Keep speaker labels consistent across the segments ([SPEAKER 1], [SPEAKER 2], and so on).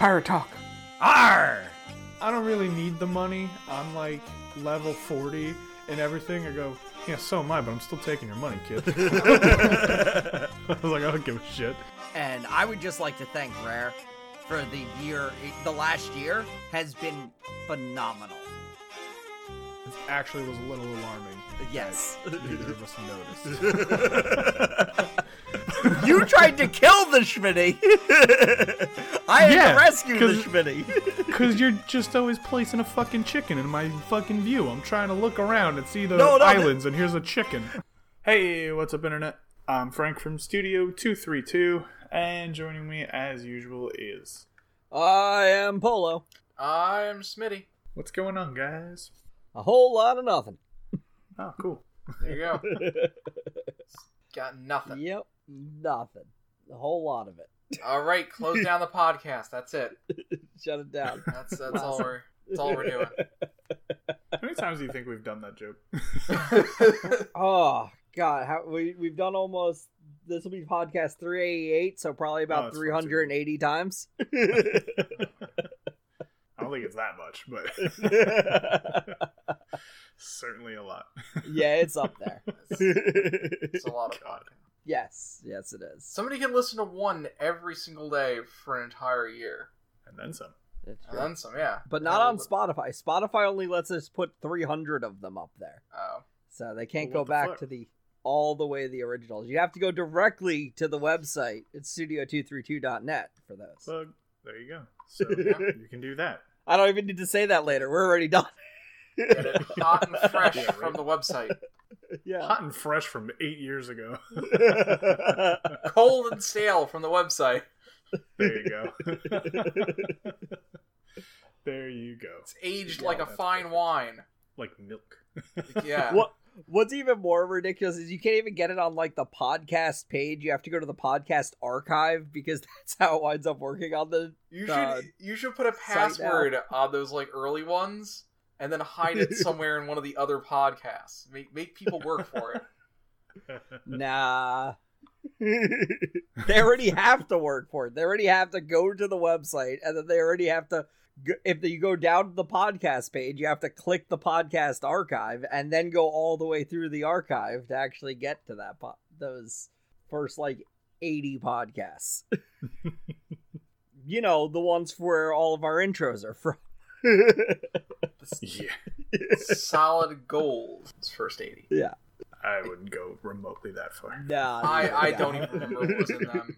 [SPEAKER 1] Pirate talk.
[SPEAKER 2] Arr!
[SPEAKER 3] I don't really need the money. I'm like level 40 and everything. I go, yeah, so am I, but I'm still taking your money, kid. I was like, I don't give a shit.
[SPEAKER 2] And I would just like to thank Rare for the year, the last year has been phenomenal.
[SPEAKER 3] It actually was a little alarming.
[SPEAKER 2] Yes.
[SPEAKER 3] Neither of us noticed.
[SPEAKER 2] you tried to kill the Schmitty. I had
[SPEAKER 3] Yeah,
[SPEAKER 2] to rescue the
[SPEAKER 3] 'cause-
[SPEAKER 2] Schmitty.
[SPEAKER 3] Because you're just always placing a fucking chicken in my fucking view. I'm trying to look around and see the
[SPEAKER 2] No, no,
[SPEAKER 3] islands, and here's a chicken. Hey, what's up, Internet? I'm Frank from Studio 232, and joining me, as usual, is.
[SPEAKER 2] I am Polo.
[SPEAKER 4] I'm Smitty.
[SPEAKER 3] What's going on, guys?
[SPEAKER 2] A whole lot of nothing.
[SPEAKER 3] Oh, cool.
[SPEAKER 4] There you go. Got nothing.
[SPEAKER 2] Yep, nothing. A whole lot of it.
[SPEAKER 4] All right, close down the podcast. That's it.
[SPEAKER 2] Shut it down.
[SPEAKER 4] That's that's all we're that's all we're doing.
[SPEAKER 3] How many times do you think we've done that joke?
[SPEAKER 2] Oh God, how, we we've done almost. This will be podcast three eighty eight, so probably
[SPEAKER 3] Oh,
[SPEAKER 2] about
[SPEAKER 3] it's far
[SPEAKER 2] three
[SPEAKER 3] too
[SPEAKER 2] hundred and eighty times.
[SPEAKER 3] I don't think it's that much, but certainly a lot.
[SPEAKER 2] yeah, it's up there.
[SPEAKER 4] It's a lot of
[SPEAKER 3] God.
[SPEAKER 4] fun.
[SPEAKER 2] Yes, yes, it is.
[SPEAKER 4] Somebody can listen to one every single day for an entire year,
[SPEAKER 3] And then some.
[SPEAKER 2] It's
[SPEAKER 4] and then some. Yeah,
[SPEAKER 2] But not on Spotify. Spotify only lets us put three hundred of them up there,
[SPEAKER 4] Oh,
[SPEAKER 2] so they can't
[SPEAKER 3] Well,
[SPEAKER 2] go
[SPEAKER 3] the
[SPEAKER 2] back
[SPEAKER 3] fuck?
[SPEAKER 2] to the all the way to the originals. You have to go directly to the website. It's studio232.net for those.
[SPEAKER 3] So, there you go. So,
[SPEAKER 4] Yeah.
[SPEAKER 3] you can do that.
[SPEAKER 2] I don't even need to say that later. We're already done.
[SPEAKER 4] get it hot and fresh
[SPEAKER 3] Yeah, right.
[SPEAKER 4] from the website,
[SPEAKER 2] yeah.
[SPEAKER 3] Hot and fresh from eight years ago.
[SPEAKER 4] cold and stale from the website.
[SPEAKER 3] There you go. there you go.
[SPEAKER 4] It's aged
[SPEAKER 3] Yeah,
[SPEAKER 4] like a fine
[SPEAKER 3] perfect.
[SPEAKER 4] wine.
[SPEAKER 3] Like milk.
[SPEAKER 4] Yeah.
[SPEAKER 2] what what's even more ridiculous is you can't even get it on like the podcast page. You have to go to the podcast archive because that's how it winds up working on the
[SPEAKER 4] You should
[SPEAKER 2] uh,
[SPEAKER 4] you should put a password on those like early ones and then hide it somewhere in one of the other podcasts. Make make people work for it.
[SPEAKER 2] nah. they already have to work for it. They already have to go to the website and then they already have to if you go down to the podcast page, you have to click the podcast archive and then go all the way through the archive to actually get to that po- those first like 80 podcasts. you know, the ones where all of our intros are from.
[SPEAKER 3] Yeah.
[SPEAKER 4] Solid gold. It's first eighty.
[SPEAKER 2] yeah.
[SPEAKER 3] I wouldn't go remotely that far.
[SPEAKER 2] Nah,
[SPEAKER 4] I I
[SPEAKER 2] yeah.
[SPEAKER 4] don't even remember what was in them.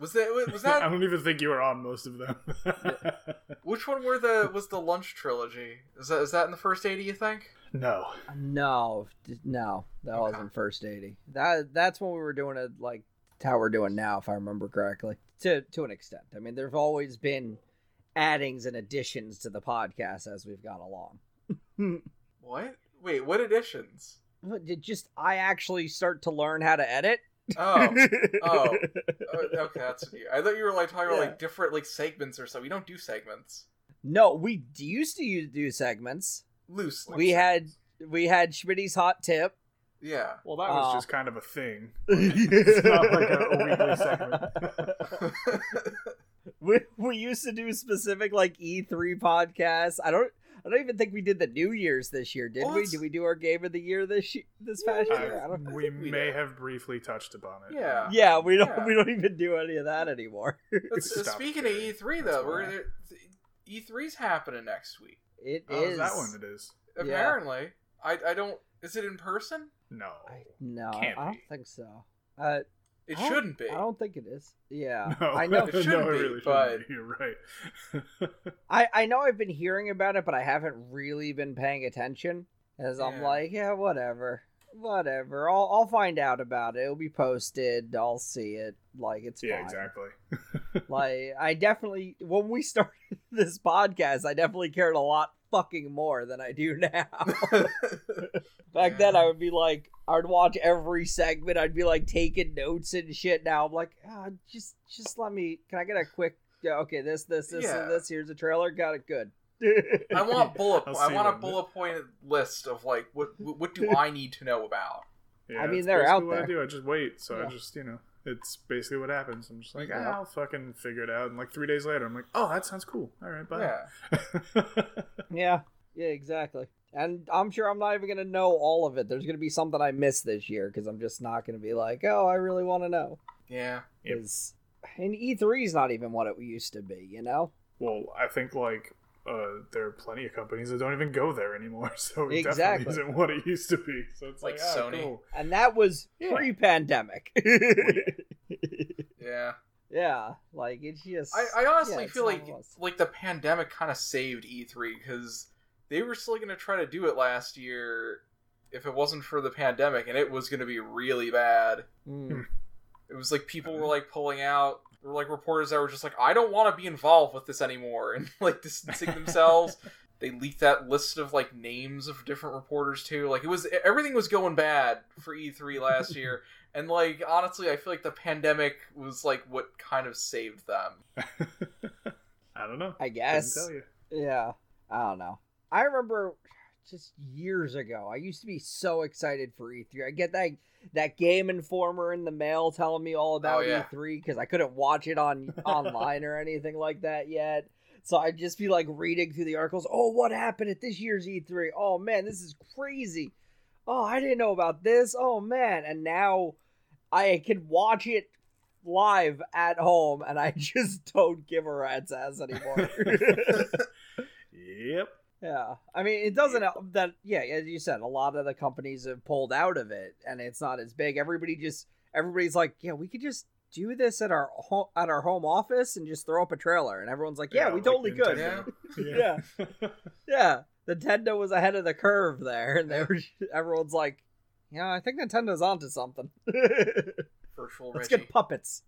[SPEAKER 4] Was that was that?
[SPEAKER 3] I don't even think you were on most of them.
[SPEAKER 4] which one were the was the lunch trilogy? Is that is that in the first eighty? You think?
[SPEAKER 3] no.
[SPEAKER 2] No, no, that
[SPEAKER 4] Okay.
[SPEAKER 2] wasn't first eighty. That that's when we were doing it like how we're doing now, if I remember correctly. To to an extent, I mean, there've always been addings and additions to the podcast as we've gone along.
[SPEAKER 4] What? Wait, what additions?
[SPEAKER 2] But did just I actually start to learn how to edit?
[SPEAKER 4] Oh, oh, uh, okay, that's new. I thought you were like talking about like different like segments or something. We don't do segments
[SPEAKER 2] no, we used to use, do segments.
[SPEAKER 4] loosely.
[SPEAKER 2] we had we had Schmitty's hot tip.
[SPEAKER 4] yeah.
[SPEAKER 3] Well, that was
[SPEAKER 2] Uh,
[SPEAKER 3] just kind of a thing. It's not like a, a weekly segment.
[SPEAKER 2] we, we used to do specific like E3 podcasts. I don't I don't even think we did the New Year's this year, did
[SPEAKER 4] Well,
[SPEAKER 2] we?
[SPEAKER 4] it's-
[SPEAKER 2] Did we do our game of the year this ye- this past year? I
[SPEAKER 3] I-
[SPEAKER 2] don't.
[SPEAKER 3] we
[SPEAKER 4] we
[SPEAKER 3] may
[SPEAKER 4] did.
[SPEAKER 3] have briefly touched upon it.
[SPEAKER 4] Yeah.
[SPEAKER 2] Yeah, we don't
[SPEAKER 4] Yeah.
[SPEAKER 2] we don't even do any of that anymore.
[SPEAKER 4] But speaking of. E3 though, we're
[SPEAKER 3] why.
[SPEAKER 4] E3's happening next week.
[SPEAKER 2] It
[SPEAKER 3] Oh,
[SPEAKER 2] is
[SPEAKER 3] that one it is.
[SPEAKER 2] Yeah.
[SPEAKER 4] Apparently, I I don't. Is it in person?
[SPEAKER 3] No.
[SPEAKER 2] I- no,
[SPEAKER 3] Can't
[SPEAKER 2] I don't
[SPEAKER 3] be.
[SPEAKER 2] think so. Uh,
[SPEAKER 4] It shouldn't be.
[SPEAKER 2] I don't think it is. Yeah,
[SPEAKER 3] No,
[SPEAKER 2] I know.
[SPEAKER 4] It shouldn't
[SPEAKER 3] no,
[SPEAKER 4] be,
[SPEAKER 3] it really
[SPEAKER 4] but-
[SPEAKER 3] shouldn't be. You're right.
[SPEAKER 2] I I know I've been hearing about it, but I haven't really been paying attention. As I'm like, yeah, whatever, whatever. I'll I'll find out about it. It'll be posted. I'll see it. Like it's
[SPEAKER 3] yeah,
[SPEAKER 2] fine.
[SPEAKER 3] exactly.
[SPEAKER 2] Like I definitely when we started this podcast, I definitely cared a lot fucking more than I do now. Back then, I would be like, I'd watch every segment. I'd be like taking notes and shit. Now I'm like, ah, just just let me. Can I get a quick? Yeah, okay, this this this
[SPEAKER 4] Yeah.
[SPEAKER 2] this. Here's a trailer. Got it. Good.
[SPEAKER 4] I want bullet.
[SPEAKER 3] I'll
[SPEAKER 4] I want a bullet pointed list of like what what do I need to know about.
[SPEAKER 3] Yeah,
[SPEAKER 2] I mean,
[SPEAKER 3] that's
[SPEAKER 2] they're out
[SPEAKER 3] what I
[SPEAKER 2] there.
[SPEAKER 3] do. I just wait. So
[SPEAKER 2] Yeah.
[SPEAKER 3] I just, you know, it's basically what happens. I'm just like,
[SPEAKER 2] Yeah.
[SPEAKER 3] ah, I'll fucking figure it out. And like three days later, I'm like, oh, that sounds cool. All right, bye.
[SPEAKER 4] Yeah.
[SPEAKER 2] Yeah, yeah, exactly. And I'm sure I'm not even gonna know all of it. There's gonna be something I miss this year because I'm just not gonna be like, oh, I really want to know.
[SPEAKER 4] Yeah.
[SPEAKER 3] Yep.
[SPEAKER 2] And E3 is not even what it used to be, you know.
[SPEAKER 3] well, I think like uh, there are plenty of companies that don't even go there anymore, so it
[SPEAKER 2] Exactly.
[SPEAKER 3] definitely isn't what it used to be. So it's
[SPEAKER 4] Like
[SPEAKER 3] like, ah,
[SPEAKER 4] Sony.
[SPEAKER 3] cool.
[SPEAKER 2] And that was
[SPEAKER 3] Yeah.
[SPEAKER 2] pre-pandemic.
[SPEAKER 4] Yeah.
[SPEAKER 2] yeah, like it's just.
[SPEAKER 4] I, I honestly
[SPEAKER 2] yeah,
[SPEAKER 4] feel like
[SPEAKER 2] us.
[SPEAKER 4] like the pandemic kind of saved E3 because they were still going to try to do it last year if it wasn't for the pandemic, and it was going to be really bad.
[SPEAKER 2] Mm.
[SPEAKER 4] It was like people were like pulling out. There were like reporters that were just like, I don't want to be involved with this anymore, and like distancing themselves. They leaked that list of like names of different reporters too. Like it was everything was going bad for E3 last year, and like honestly, I feel like the pandemic was like what kind of saved them.
[SPEAKER 3] I don't know.
[SPEAKER 2] I guess.
[SPEAKER 3] tell you.
[SPEAKER 2] Yeah, I don't know. I remember just years ago. I used to be so excited for E3. I get that that Game Informer in the mail telling me all about
[SPEAKER 4] Oh, yeah.
[SPEAKER 2] E3 because I couldn't watch it on online or anything like that yet. So I'd just be like reading through the articles. Oh, what happened at this year's E3? Oh man, this is crazy. Oh, I didn't know about this. Oh man, and now I can watch it live at home, and I just don't give a rat's ass anymore.
[SPEAKER 3] Yep.
[SPEAKER 2] Yeah, I mean, it doesn't help that. Yeah, as you said, a lot of the companies have pulled out of it, and it's not as big. Everybody just, everybody's like, yeah, we could just do this at our home at our home office and just throw up a trailer, and everyone's like, yeah, we
[SPEAKER 3] like
[SPEAKER 2] totally could.
[SPEAKER 3] Yeah.
[SPEAKER 2] Yeah. Yeah, Nintendo was ahead of the curve there, and they were. Everyone's like, yeah, I think Nintendo's onto something.
[SPEAKER 4] Virtual
[SPEAKER 2] Let's
[SPEAKER 4] Reggie.
[SPEAKER 2] get puppets.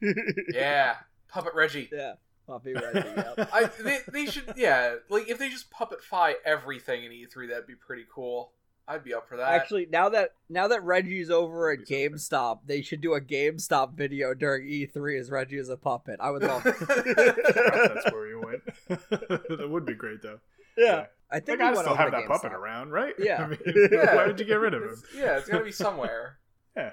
[SPEAKER 4] Yeah, Puppet Reggie.
[SPEAKER 2] Yeah, puppy Reggie. Yep.
[SPEAKER 4] I they, they should yeah like if they just puppetify everything in E3 that'd be pretty cool. I'd be up for that.
[SPEAKER 2] Actually, now that now that Reggie's over at
[SPEAKER 3] Would something.
[SPEAKER 2] GameStop, they should do a GameStop video during E3 as Reggie is a puppet. I would love. it.
[SPEAKER 3] That's where you went. that would be great though.
[SPEAKER 2] yeah, I think
[SPEAKER 3] gotta
[SPEAKER 2] we went
[SPEAKER 3] still have that puppet around, right?
[SPEAKER 2] Yeah.
[SPEAKER 3] I mean,
[SPEAKER 4] Yeah.
[SPEAKER 3] why did you get rid of him?
[SPEAKER 4] It's- yeah, it's gotta be somewhere.
[SPEAKER 3] Yeah.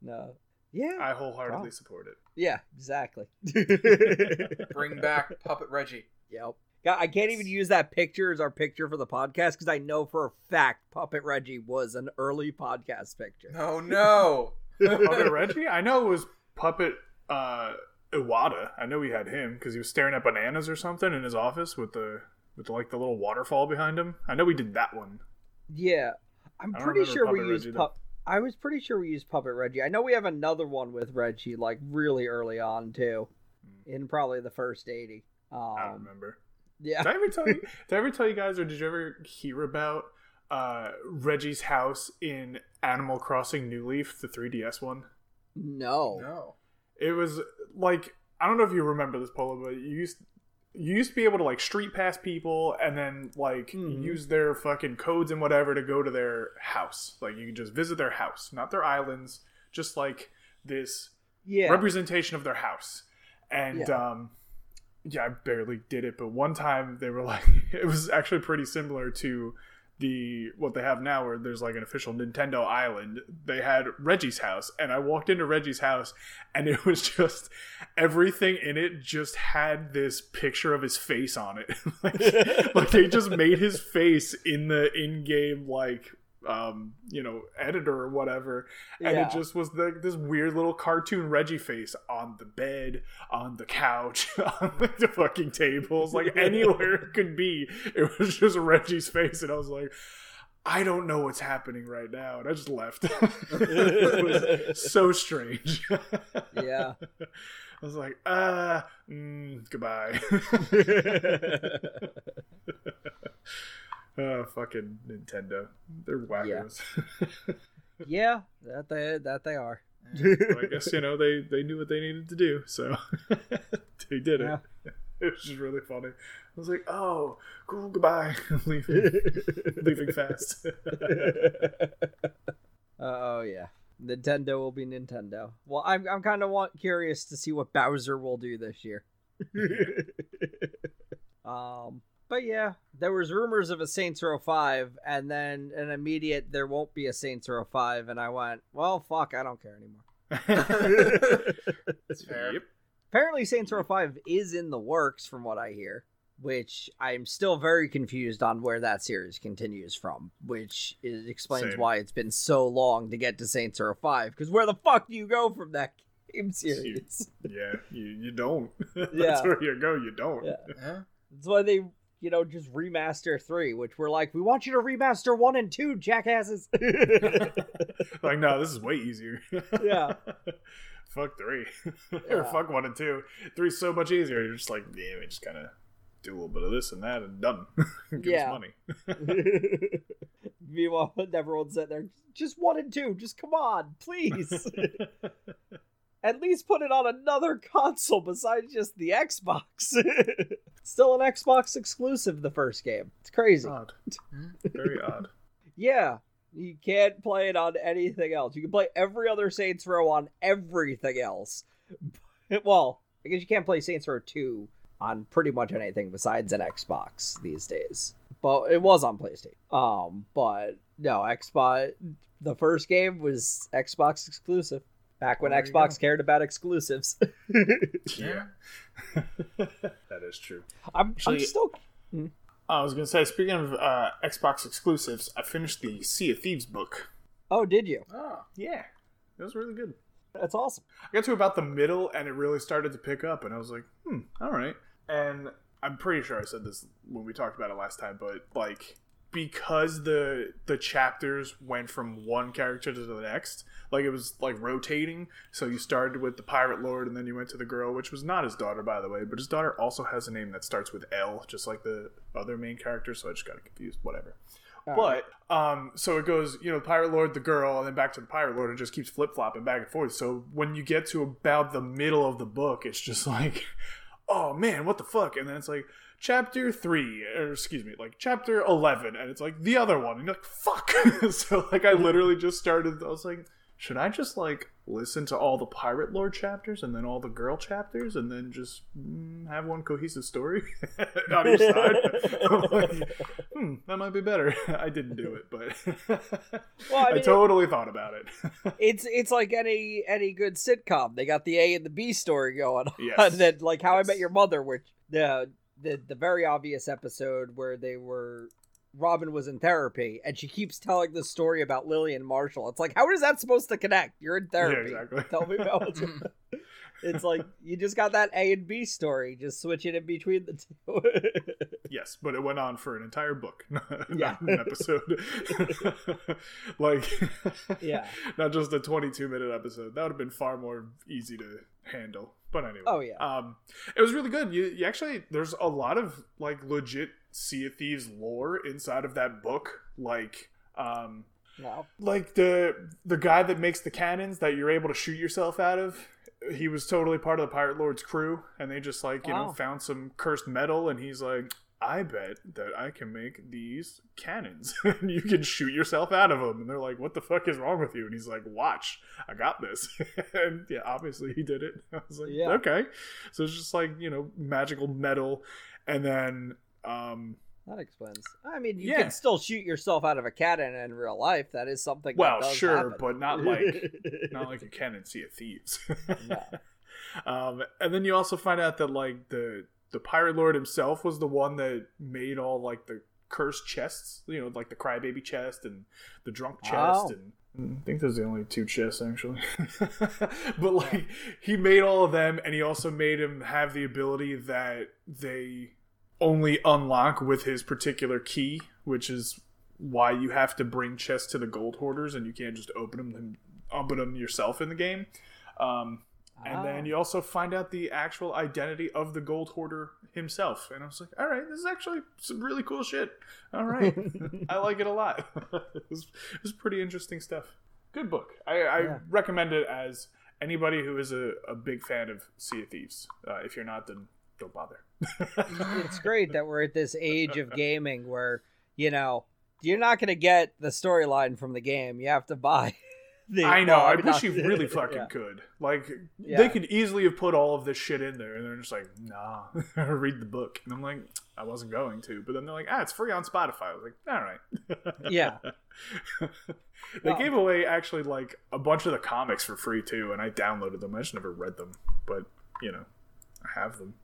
[SPEAKER 2] no. Yeah.
[SPEAKER 3] I wholeheartedly
[SPEAKER 2] Wow.
[SPEAKER 3] support it.
[SPEAKER 2] Yeah. Exactly.
[SPEAKER 4] Bring back Puppet Reggie.
[SPEAKER 2] Yep. God, I can't even use that picture as our picture for the podcast because I know for a fact Puppet Reggie was an early podcast picture.
[SPEAKER 4] Oh no.
[SPEAKER 3] Puppet Reggie? I know it was Puppet uh, Iwata. I know we had him because he was staring at bananas or something in his office with the with like the little waterfall behind him. I know we did that one.
[SPEAKER 2] Yeah, I'm pretty sure we
[SPEAKER 3] Puppet
[SPEAKER 2] used
[SPEAKER 3] Reggie, though.
[SPEAKER 2] pup. I was pretty sure we used Puppet Reggie. I know we have another one with Reggie, like really early on too, in probably the first eighty.
[SPEAKER 3] Hmm. I don't
[SPEAKER 2] Um,
[SPEAKER 3] remember.
[SPEAKER 2] yeah,
[SPEAKER 3] Did I ever tell you? Did I ever tell you guys, or did you ever hear about uh, Reggie's house in Animal Crossing New Leaf, the 3DS one?
[SPEAKER 2] no,
[SPEAKER 4] No.
[SPEAKER 3] It was like I don't know if you remember this polo, but you used you used to be able to like street pass people and then like
[SPEAKER 2] Mhm.
[SPEAKER 3] use their fucking codes and whatever to go to their house. Like you could just visit their house, not their islands, just like this
[SPEAKER 2] yeah,
[SPEAKER 3] representation of their house. And
[SPEAKER 2] Yeah.
[SPEAKER 3] um yeah, I barely did it, but one time they were like it was actually pretty similar to the what they have now where there's like an official Nintendo island. They had Reggie's house and I walked into Reggie's house and it was just everything in it just had this picture of his face on it. like, like they just made his face in the in-game like um you know editor or whatever and
[SPEAKER 2] Yeah.
[SPEAKER 3] it just was the, this weird little cartoon Reggie face on the bed, on the couch, on like, the fucking tables, like anywhere it could be. It was just Reggie's face, and I was like, I don't know what's happening right now, and I just left. it was so strange.
[SPEAKER 2] yeah.
[SPEAKER 3] I was like, uh, mm, goodbye. Oh, fucking Nintendo. They're wackos.
[SPEAKER 2] yeah, that they that they are.
[SPEAKER 3] I guess you know they they knew what they needed to do, so they did it.
[SPEAKER 2] Yeah.
[SPEAKER 3] It was just really funny. I was like, "Oh, cool, goodbye, I'm leaving, leaving fast."
[SPEAKER 2] oh yeah, Nintendo will be Nintendo. Well, I'm I'm kind of want curious to see what Bowser will do this year. um, but yeah, there was rumors of a Saints Row Five, and then an immediate there won't be a Saints Row Five, and I went, well, fuck, I don't care anymore.
[SPEAKER 4] That's fair.
[SPEAKER 3] Yep.
[SPEAKER 2] Apparently, Saints Row 5 is in the works, from what I hear, which I'm still very confused on where that series continues from, which is, explains
[SPEAKER 3] Same.
[SPEAKER 2] why it's been so long to get to Saints Row 5. Because where the fuck do you go from that game series?
[SPEAKER 3] Yeah, you, you don't. That's
[SPEAKER 2] Yeah.
[SPEAKER 3] where you go. You don't.
[SPEAKER 2] Yeah.
[SPEAKER 4] Yeah.
[SPEAKER 2] That's why they, you know, just remaster 3, which we're like, we want you to remaster 1 and 2, jackasses.
[SPEAKER 3] like, no, this is way easier.
[SPEAKER 2] Yeah.
[SPEAKER 3] fuck three. or
[SPEAKER 2] Yeah.
[SPEAKER 3] fuck one and two. Three's so much easier. You're just like, yeah, we just kind of do a little bit of this and that and done. Give
[SPEAKER 2] Yeah.
[SPEAKER 3] us money.
[SPEAKER 2] Meanwhile, everyone's sitting there, just 1 and 2, just come on, please. at least put it on another console besides just the Xbox. Still an Xbox exclusive, the first game. It's crazy.
[SPEAKER 3] odd.
[SPEAKER 4] Hmm.
[SPEAKER 3] Very odd.
[SPEAKER 2] Yeah, you can't play it on anything else. You can play every other Saints Row on everything else. well, I guess you can't play Saints Row 2 on pretty much anything besides an Xbox these days. But it was on PlayStation. Um, but no, Xbox. The first game was Xbox exclusive. Back when
[SPEAKER 3] there
[SPEAKER 2] Xbox cared about exclusives.
[SPEAKER 3] Yeah. that is true.
[SPEAKER 2] I'm, I'm
[SPEAKER 3] Actually-
[SPEAKER 2] still
[SPEAKER 3] I was gonna say, speaking of uh, Xbox exclusives, I finished the Sea of Thieves book.
[SPEAKER 2] Oh, did you?
[SPEAKER 4] Oh.
[SPEAKER 3] Yeah, it was really good.
[SPEAKER 2] That's awesome.
[SPEAKER 3] I got to about the middle, and it really started to pick up, and I was like, hmm, all right. And I'm pretty sure I said this when we talked about it last time, but like because the the chapters went from one character to the next, like it was like rotating. So you started with the pirate lord, and then you went to the girl, which was not his daughter, by the way, but his daughter also has a name that starts with L, just like the other main character. So I just got confused. Whatever. But um, so it goes, you know, Pirate Lord, the girl, and then back to the Pirate Lord. It just keeps flip flopping back and forth. So when you get to about the middle of the book, it's just like, oh man, what the fuck? And then it's like chapter three, or excuse me, like chapter eleven, and it's like the other one, and you're like, fuck. so like I literally just started. I was like, should I just like listen to all the Pirate Lord chapters and then all the girl chapters, and then just mm, have one cohesive story on each side? Like, hmm, that might be better. I didn't do it, but
[SPEAKER 2] Well, I
[SPEAKER 3] I,
[SPEAKER 2] mean-
[SPEAKER 3] totally thought about it.
[SPEAKER 2] it's it's like any any good sitcom. They got the A and the B story going on.
[SPEAKER 3] Yes.
[SPEAKER 2] And then like How I Met Your Mother, which the the the very obvious episode where they were Robin was in therapy and she keeps telling the story about Lily and Marshall. It's like how is that supposed to connect? You're in therapy.
[SPEAKER 3] Yeah, exactly.
[SPEAKER 2] Tell me about what's It's like you just got that A and B story, just switch it in between the two.
[SPEAKER 3] yes, but it went on for an entire book, not
[SPEAKER 2] Yeah.
[SPEAKER 3] an episode. like,
[SPEAKER 2] Yeah.
[SPEAKER 3] not just a 22 minute episode. That would have been far more easy to handle. But anyway,
[SPEAKER 2] Oh, yeah.
[SPEAKER 3] um, it was really good. You, you actually, there's a lot of like legit Sea of Thieves lore inside of that book. Like, um,
[SPEAKER 2] no.
[SPEAKER 3] like the the guy that makes the cannons that you're able to shoot yourself out of he was totally part of the pirate lord's crew and they just like you know found some cursed metal and he's like i bet that i can make these cannons and you can shoot yourself out of them and they're like what the fuck is wrong with you and he's like watch i got this and yeah obviously he did it i was like
[SPEAKER 2] Yeah.
[SPEAKER 3] okay so it's just like you know magical metal and then um
[SPEAKER 2] That explains. I mean, you
[SPEAKER 3] Yeah.
[SPEAKER 2] can still shoot yourself out of a cannon in real life. That is something.
[SPEAKER 3] well
[SPEAKER 2] that does
[SPEAKER 3] sure
[SPEAKER 2] happen.
[SPEAKER 3] but not like not like you can in Sea of Thieves.
[SPEAKER 2] No.
[SPEAKER 3] um, and then you also find out that like the the pirate lord himself was the one that made all like the cursed chests, you know, like the crybaby chest and the drunk chest,
[SPEAKER 2] Oh.
[SPEAKER 3] and I think those are the only two chests actually. but like he made all of them, and he also made him have the ability that they only unlock with his particular key, which is why you have to bring chests to the gold hoarders and you can't just open them open them yourself in the game. Um, and then
[SPEAKER 2] Ah.
[SPEAKER 3] you also find out the actual identity of the gold hoarder himself. And I was like, all right, this is actually some really cool shit. All right. I like it a lot. it, was, it was pretty interesting stuff. Good book. I, I
[SPEAKER 2] Yeah.
[SPEAKER 3] recommend it as anybody who is a, a big fan of Sea of Thieves. Uh, if you're not, then don't bother.
[SPEAKER 2] it's great that we're at this age of gaming where you know you're not going to get the storyline from the game. You have to buy the-
[SPEAKER 3] I know.
[SPEAKER 2] well,
[SPEAKER 3] I
[SPEAKER 2] mean,
[SPEAKER 3] wish he really fucking
[SPEAKER 2] yeah.
[SPEAKER 3] could. Like
[SPEAKER 2] Yeah.
[SPEAKER 3] they could easily have put all of this shit in there, and they're just like, "Nah, read the book." And I'm like, I wasn't going to, but then they're like, "Ah, it's free on Spotify." I was like, "All right."
[SPEAKER 2] Yeah.
[SPEAKER 3] they
[SPEAKER 2] Well-
[SPEAKER 3] gave away actually like a bunch of the comics for free too, and I downloaded them. I just never read them, but you know, I have them.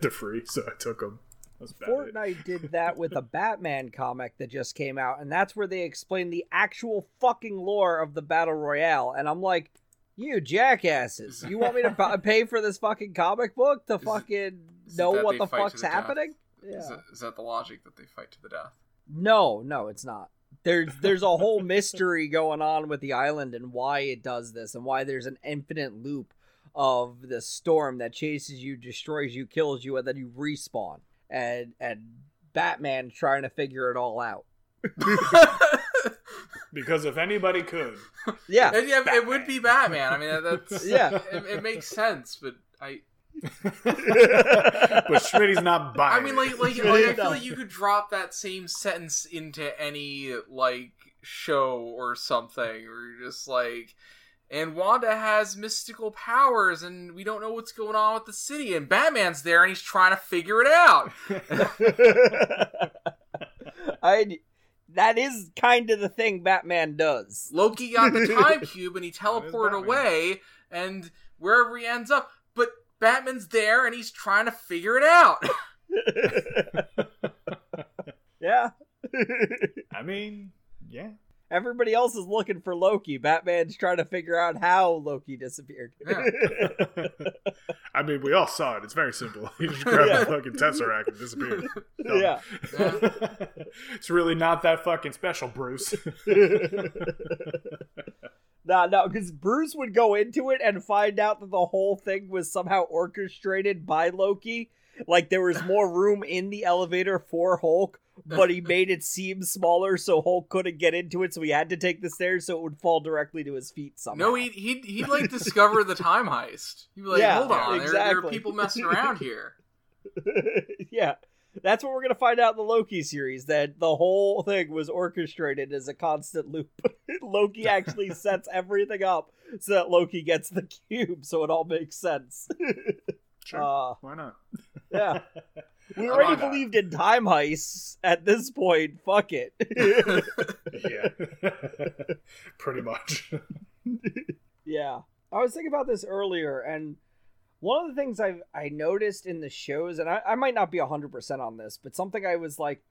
[SPEAKER 3] They're free, so I took them. It.
[SPEAKER 2] Fortnite did that with a Batman comic that just came out, and that's where they explain the actual fucking lore of the battle royale. And I'm like, you jackasses, you want me to pay for this fucking comic book to
[SPEAKER 4] Is
[SPEAKER 2] fucking
[SPEAKER 4] it
[SPEAKER 2] know what the fuck's
[SPEAKER 4] the
[SPEAKER 2] happening?
[SPEAKER 4] Is,
[SPEAKER 2] Yeah.
[SPEAKER 4] that, is that the logic that they fight to the death?
[SPEAKER 2] No, no, it's not. There's there's a whole mystery going on with the island and why it does this and why there's an infinite loop of the storm that chases you, destroys you, kills you, and then you respawn. And and Batman trying to figure it all out.
[SPEAKER 3] Because if anybody could,
[SPEAKER 2] Yeah.
[SPEAKER 4] And yeah, it would be Batman. I mean, that's
[SPEAKER 2] Yeah.
[SPEAKER 4] It, it makes sense, but I,
[SPEAKER 3] but Schmitty's not buying.
[SPEAKER 4] I mean, like, like, like I feel like you could drop that same sentence into any like show or something, or just like, and Wanda has mystical powers, and we don't know what's going on with the city, and Batman's there, and he's trying to figure it out.
[SPEAKER 2] I that is kind of the thing Batman does.
[SPEAKER 4] Loki got the time cube, and he teleported away, and wherever he ends up, but Batman's there, and he's trying to figure it out.
[SPEAKER 2] yeah.
[SPEAKER 3] I mean, yeah.
[SPEAKER 2] Everybody else is looking for Loki. Batman's trying to figure out how Loki disappeared.
[SPEAKER 3] I mean, we all saw it. It's very simple. He just grabbed
[SPEAKER 2] Yeah.
[SPEAKER 3] the fucking tesseract and disappeared.
[SPEAKER 2] Yeah.
[SPEAKER 3] it's really not that fucking special, Bruce.
[SPEAKER 2] Nah, no, because Bruce would go into it and find out that the whole thing was somehow orchestrated by Loki. Like there was more room in the elevator for Hulk, but he made it seem smaller so Hulk couldn't get into it, so he had to take the stairs so it would fall directly to his feet somehow.
[SPEAKER 4] No, he'd, he'd, he'd like discover the time heist. He'd be like,
[SPEAKER 2] Yeah,
[SPEAKER 4] hold on, there, there are people messing around here.
[SPEAKER 2] yeah. That's what we're gonna find out in the Loki series, that the whole thing was orchestrated as a constant loop. Loki actually sets everything up so that Loki gets the cube, so it all makes sense.
[SPEAKER 3] sure.
[SPEAKER 2] Uh,
[SPEAKER 3] Why not?
[SPEAKER 2] yeah. We already believed in time heists at this point. Fuck it.
[SPEAKER 3] Yeah. Pretty much.
[SPEAKER 2] yeah. I was thinking about this earlier, and one of the things I I noticed in the shows, and I, I might not be 100% on this, but something I was like,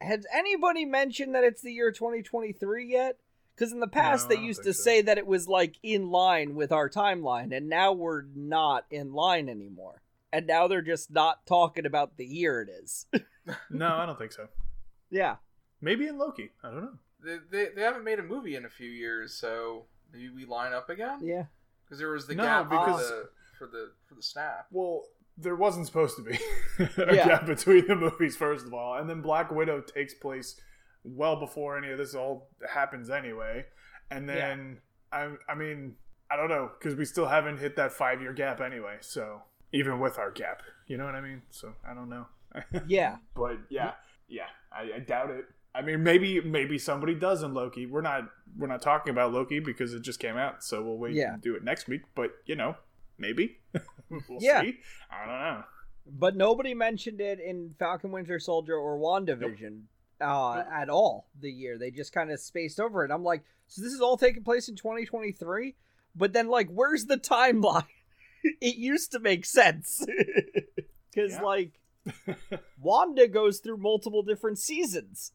[SPEAKER 2] has anybody mentioned that it's the year 2023 yet? Because in the past,
[SPEAKER 3] No,
[SPEAKER 2] they used to
[SPEAKER 3] so.
[SPEAKER 2] say that it was like in line with our timeline, and now we're not in line anymore. And now they're just not talking about the year it is.
[SPEAKER 3] no, I don't think so.
[SPEAKER 2] yeah.
[SPEAKER 3] Maybe in Loki. I don't know.
[SPEAKER 4] They, they, they haven't made a movie in a few years, so maybe we line up again?
[SPEAKER 2] Yeah.
[SPEAKER 4] Because there was the
[SPEAKER 3] No,
[SPEAKER 4] gap
[SPEAKER 3] because-
[SPEAKER 4] for, the, for the for the snap.
[SPEAKER 3] Well, there wasn't supposed to be a
[SPEAKER 2] Yeah.
[SPEAKER 3] gap between the movies, first of all, and then Black Widow takes place well before any of this all happens anyway. And then I, I mean, I don't know because we still haven't hit that five year gap anyway. So even with our gap, you know what I mean? So I don't know.
[SPEAKER 2] Yeah.
[SPEAKER 3] but yeah, yeah, I, I doubt it. I mean, maybe maybe somebody does in Loki. We're not we're not talking about Loki because it just came out, so we'll wait
[SPEAKER 2] Yeah.
[SPEAKER 3] and do it next week. But you know, maybe we'll
[SPEAKER 2] Yeah.
[SPEAKER 3] see. I don't know.
[SPEAKER 2] But nobody mentioned it in Falcon Winter Soldier or WandaVision uh, at all the year. They just kind of spaced over it. I'm like, so this is all taking place in 2023? But then, like, where's the timeline? it used to make sense. Because,
[SPEAKER 3] Yeah.
[SPEAKER 2] like, Wanda goes through multiple different seasons.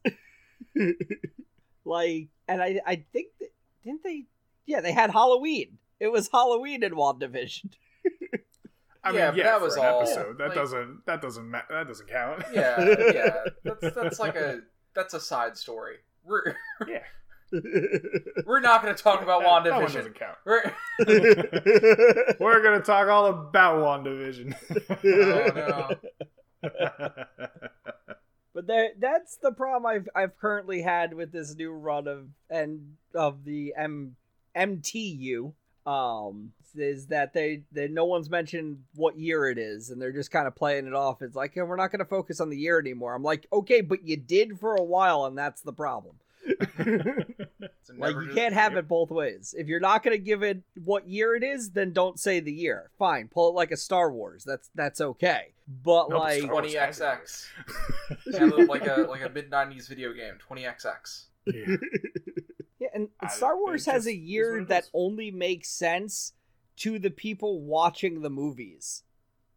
[SPEAKER 2] like, and I, I think that, didn't they? Yeah, they had Halloween. It was Halloween in WandaVision.
[SPEAKER 3] I
[SPEAKER 4] Yeah,
[SPEAKER 3] mean,
[SPEAKER 4] but
[SPEAKER 3] yeah,
[SPEAKER 4] that was
[SPEAKER 3] an
[SPEAKER 4] all,
[SPEAKER 3] episode. That
[SPEAKER 4] like-
[SPEAKER 3] doesn't that doesn't ma- that doesn't count.
[SPEAKER 4] Yeah, yeah. That's that's like a that's a side story. We're
[SPEAKER 3] yeah.
[SPEAKER 4] We're not going to talk about
[SPEAKER 3] That- that one
[SPEAKER 4] WandaVision.
[SPEAKER 3] doesn't count.
[SPEAKER 4] We're
[SPEAKER 3] We're gonna talk all about WandaVision.
[SPEAKER 4] Oh,
[SPEAKER 2] But there, that's the problem I've I've currently had with this new run of and of the M MCU. Um, is that they they no one's mentioned what year it is, and they're just kind of playing it off. It's like, yeah, we're not going to focus on the year anymore. I'm like, okay, but you did for a while, and that's the problem.
[SPEAKER 4] It's a
[SPEAKER 2] Like you can't have
[SPEAKER 3] Yep.
[SPEAKER 2] it both ways. If you're not gonna give it what year it is, then don't say the year. Fine, pull it like a Star Wars. That's that's okay. But
[SPEAKER 3] Nope,
[SPEAKER 2] like
[SPEAKER 4] twenty XX, like a like a mid '90s video game. Twenty XX.
[SPEAKER 3] yeah.
[SPEAKER 2] Yeah, and
[SPEAKER 3] I-
[SPEAKER 2] Star Wars has
[SPEAKER 3] just
[SPEAKER 2] a year
[SPEAKER 3] what it
[SPEAKER 2] that
[SPEAKER 3] is.
[SPEAKER 2] only makes sense to the people watching the movies.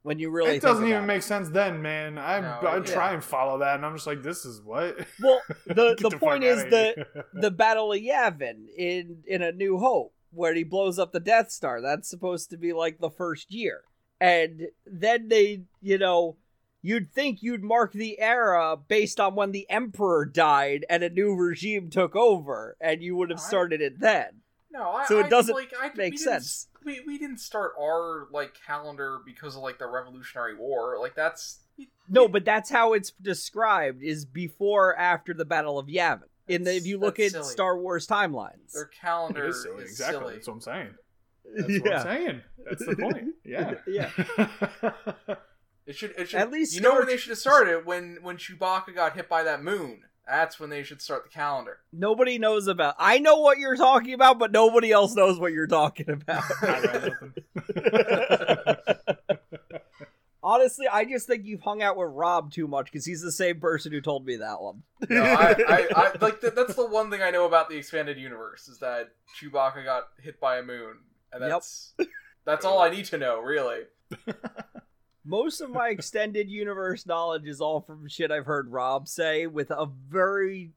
[SPEAKER 2] When you really
[SPEAKER 3] it doesn't even
[SPEAKER 2] about
[SPEAKER 3] make sense then, man. I
[SPEAKER 4] No,
[SPEAKER 3] I
[SPEAKER 4] yeah.
[SPEAKER 3] try and follow that, and I'm just like, this is what.
[SPEAKER 2] Well, the
[SPEAKER 3] Get
[SPEAKER 2] the point is
[SPEAKER 3] outta
[SPEAKER 2] that the Battle of Yavin in in A New Hope, where he blows up the Death Star. That's supposed to be like the first year, and then they, you know, you'd think you'd mark the era based on when the Emperor died and a new regime took over, and you would have started it then.
[SPEAKER 4] No, I,
[SPEAKER 2] So it
[SPEAKER 4] I-
[SPEAKER 2] doesn't
[SPEAKER 4] like, I,
[SPEAKER 2] make
[SPEAKER 4] we
[SPEAKER 2] sense.
[SPEAKER 4] We, we didn't start our like calendar because of like the Revolutionary War. Like that's
[SPEAKER 2] No, but that's how it's described: is before after the Battle of Yavin. In the if you look at
[SPEAKER 4] silly.
[SPEAKER 2] Star Wars timelines,
[SPEAKER 4] their calendar
[SPEAKER 3] It is silly, exactly.
[SPEAKER 4] silly.
[SPEAKER 3] That's what I'm saying. That's what I'm saying. That's the point. Yeah.
[SPEAKER 2] Yeah.
[SPEAKER 4] It should. It should.
[SPEAKER 2] At least
[SPEAKER 4] you know
[SPEAKER 2] Star-
[SPEAKER 4] when they should have started when when Chewbacca got hit by that moon. That's when they should start the calendar.
[SPEAKER 2] Nobody knows about. I know what you're talking about, but nobody else knows what you're talking about.
[SPEAKER 3] I got nothing.
[SPEAKER 2] Honestly, I just think you've hung out with Rob too much because he's the same person who told me that one.
[SPEAKER 4] No, I, I, I like that, that's the one thing I know about the expanded universe is that Chewbacca got hit by a moon, and
[SPEAKER 2] Yep.
[SPEAKER 4] that's that's all I need to know, really.
[SPEAKER 2] Most of my extended universe knowledge is all from shit I've heard Rob say, with a very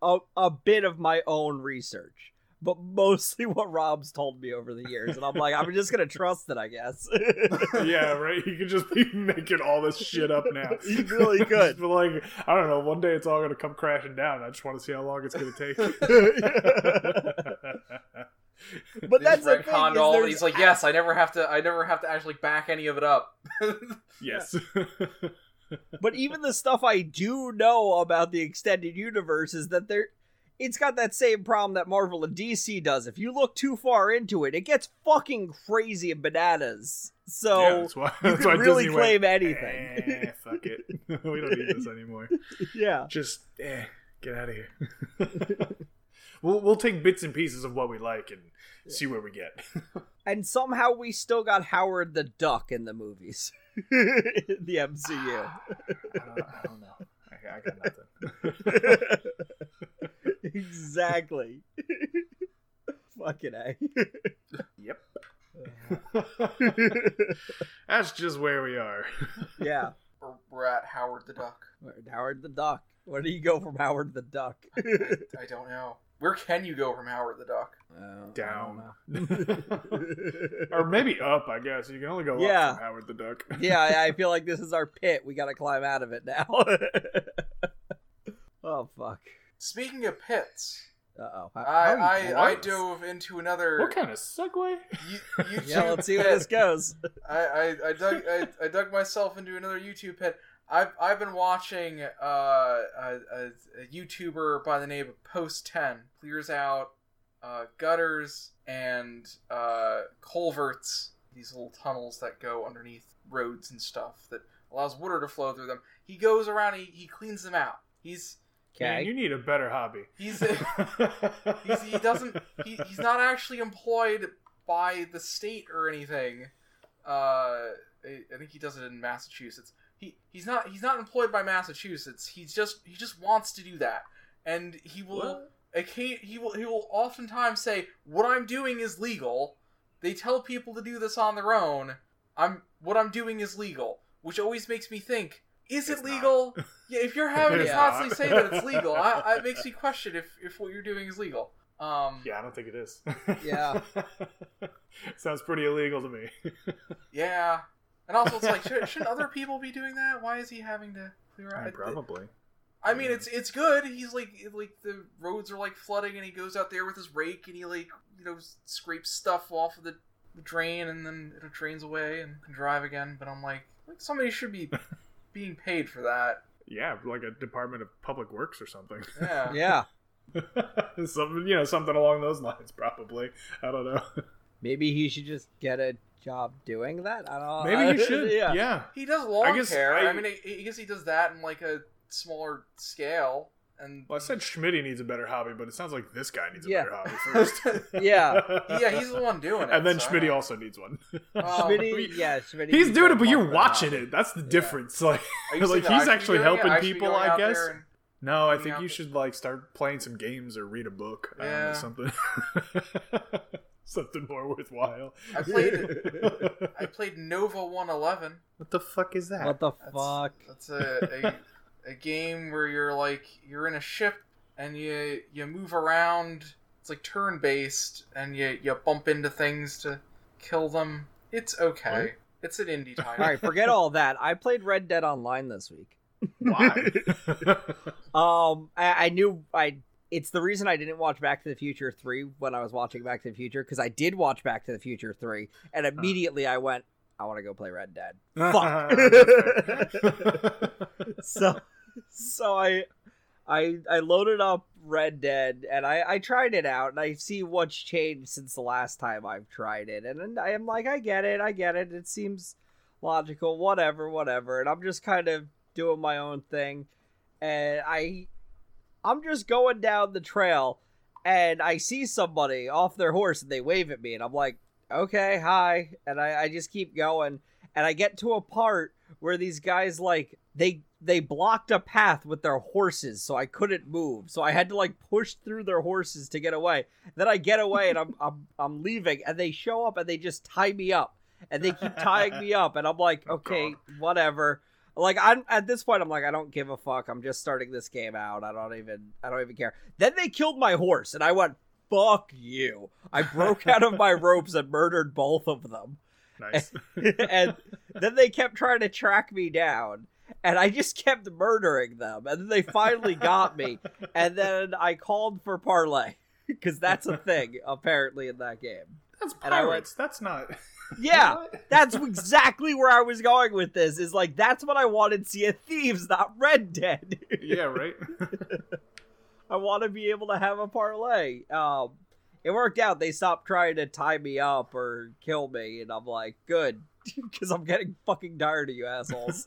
[SPEAKER 2] a, a bit of my own research, but mostly what Rob's told me over the years, and I'm like, I'm just gonna trust it, I guess.
[SPEAKER 3] yeah, right. You could just be making all this shit up now.
[SPEAKER 2] You really could.
[SPEAKER 3] but like, I don't know. One day it's all gonna come crashing down. I just want to see how long it's gonna take.
[SPEAKER 2] but that's
[SPEAKER 4] just
[SPEAKER 2] the thing. is
[SPEAKER 4] all
[SPEAKER 2] there's-
[SPEAKER 4] He's like, yes, I never have to. I never have to actually back any of it up.
[SPEAKER 3] yes.
[SPEAKER 2] But even the stuff I do know about the extended universe is that there it's got that same problem that Marvel and DC does. If you look too far into it, it gets fucking crazy and bananas. So
[SPEAKER 3] yeah, that's why,
[SPEAKER 2] you
[SPEAKER 3] that's
[SPEAKER 2] can
[SPEAKER 3] why
[SPEAKER 2] really
[SPEAKER 3] Disney
[SPEAKER 2] claim
[SPEAKER 3] went,
[SPEAKER 2] anything.
[SPEAKER 3] Eh, fuck it. we don't need this anymore.
[SPEAKER 2] yeah.
[SPEAKER 3] Just eh, get out of here. We'll we'll take bits and pieces of what we like and see where we get.
[SPEAKER 2] And somehow we still got Howard the Duck in the movies. the MCU.
[SPEAKER 3] I don't, I don't know. I, I got nothing.
[SPEAKER 2] exactly. Fucking A.
[SPEAKER 3] yep. That's just where we are.
[SPEAKER 2] yeah.
[SPEAKER 4] We're, we're at Howard the Duck.
[SPEAKER 2] Howard the Duck. Where do you go from Howard the Duck?
[SPEAKER 4] I don't know. Where can you go from Howard the Duck?
[SPEAKER 2] Oh,
[SPEAKER 3] Down.
[SPEAKER 2] I don't know.
[SPEAKER 3] or maybe up, I guess. You can only go
[SPEAKER 2] Yeah.
[SPEAKER 3] up from Howard the Duck.
[SPEAKER 2] yeah, I, I feel like this is our pit. We gotta climb out of it now. oh fuck.
[SPEAKER 4] Speaking of pits,
[SPEAKER 2] Uh oh.
[SPEAKER 4] I I, I dove into another.
[SPEAKER 3] What kind of segue?
[SPEAKER 4] You, YouTube
[SPEAKER 2] Yeah, let's see where this goes.
[SPEAKER 4] I, I, I dug I, I dug myself into another YouTube pit. I've I've been watching uh, a, a, a YouTuber by the name of Post Ten clears out uh, gutters and uh, culverts, these little tunnels that go underneath roads and stuff that allows water to flow through them. He goes around, he, he cleans them out. He's
[SPEAKER 3] Man, you need a better hobby.
[SPEAKER 4] he's he's he doesn't he, he's not actually employed by the state or anything. Uh, I, I think he does it in Massachusetts. He he's not he's not employed by Massachusetts. He's just he just wants to do that, and he will
[SPEAKER 3] What?
[SPEAKER 4] he will he will oftentimes say what I'm doing is legal. They tell people to do this on their own. I'm what I'm doing is legal, which always makes me think. Is it legal? Yeah, if you're having to
[SPEAKER 3] It's
[SPEAKER 4] constantly say that it's legal, I, I, it makes me question if, if what you're doing is legal. Um,
[SPEAKER 3] Yeah, I don't think it is.
[SPEAKER 2] Yeah.
[SPEAKER 3] Sounds pretty illegal to me.
[SPEAKER 4] yeah. And also, it's like, should, shouldn't other people be doing that? Why is he having to clear out?
[SPEAKER 3] Probably.
[SPEAKER 4] I mean, it's it's good. He's like like the roads are like flooding, and he goes out there with his rake, and he like you know scrapes stuff off of the, the drain, and then it drains away and can drive again. But I'm like, like somebody should be being paid for that.
[SPEAKER 3] Yeah, like a Department of Public Works or something.
[SPEAKER 4] Yeah.
[SPEAKER 2] Yeah.
[SPEAKER 3] something, you know, something along those lines. Probably. I don't know.
[SPEAKER 2] Maybe he should just get a job doing that. I don't. Know.
[SPEAKER 3] Maybe
[SPEAKER 2] I-
[SPEAKER 3] you should.
[SPEAKER 2] Yeah.
[SPEAKER 3] yeah.
[SPEAKER 4] He does lawn
[SPEAKER 3] I guess
[SPEAKER 4] care. I,
[SPEAKER 3] I-
[SPEAKER 4] mean, I, I guess he does that in like a smaller scale. And
[SPEAKER 3] Well, I said Schmitty needs a better hobby, but it sounds like this guy needs a
[SPEAKER 2] Yeah.
[SPEAKER 3] better hobby first.
[SPEAKER 2] Yeah.
[SPEAKER 4] yeah, he's the one doing it.
[SPEAKER 3] and then
[SPEAKER 4] so I
[SPEAKER 3] also needs one.
[SPEAKER 4] Oh,
[SPEAKER 2] Schmitty, yeah, Schmitty.
[SPEAKER 3] he's doing it, but you're watching
[SPEAKER 2] hobby.
[SPEAKER 3] it. That's the difference. Like,
[SPEAKER 4] Are you
[SPEAKER 3] like he's actually helping
[SPEAKER 4] I
[SPEAKER 3] people, I guess.
[SPEAKER 4] and-
[SPEAKER 3] No, I think you should like start playing some games or read a book. I don't know, something. something more worthwhile.
[SPEAKER 4] I played I played Nova 111.
[SPEAKER 3] what the fuck is that?
[SPEAKER 2] What the
[SPEAKER 4] That's-
[SPEAKER 2] fuck?
[SPEAKER 4] That's a, a a game where you're like you're in a ship and you you move around. It's like turn based and you you bump into things to kill them. It's okay.
[SPEAKER 3] What?
[SPEAKER 4] It's an indie title.
[SPEAKER 2] All right, forget all that. I played Red Dead Online this week.
[SPEAKER 3] Why?
[SPEAKER 2] Um, I, I knew I. It's the reason I didn't watch Back to the Future three when I was watching Back to the Future because I did watch Back to the Future three, and immediately I went, I want to go play Red Dead. Fuck. so, so I, I, I loaded up Red Dead and I, I tried it out and I see what's changed since the last time I've tried it, and, and I am like, I get it, I get it. It seems logical, whatever, whatever, and I'm just kind of doing my own thing, and I, I'm just going down the trail, and I see somebody off their horse and they wave at me, and I'm like, okay, hi, and I, I just keep going, and I get to a part where these guys like they they blocked a path with their horses so I couldn't move. So I had to like push through their horses to get away. Then I get away and I'm I'm I'm leaving and they show up and they just tie me up. And they keep tying me up and I'm like,
[SPEAKER 3] Oh,
[SPEAKER 2] "Okay, whatever." Like I'm at this point I'm like I don't give a fuck. I'm just starting this game out. I don't even I don't even care. Then they killed my horse and I went, "Fuck you." I broke out of my ropes and murdered both of them
[SPEAKER 3] nice.
[SPEAKER 2] and then they kept trying to track me down and i just kept murdering them and then they finally got me and then i called for parlay because that's a thing apparently in that game
[SPEAKER 3] That's
[SPEAKER 2] I went-
[SPEAKER 3] pirates. That's not.
[SPEAKER 2] yeah that's exactly where i was going with this is like that's what i wanted sea of thieves not red dead
[SPEAKER 3] yeah, right.
[SPEAKER 2] i want to be able to have a parlay um it worked out they stopped trying to tie me up or kill me and i'm like good because i'm getting fucking tired of you assholes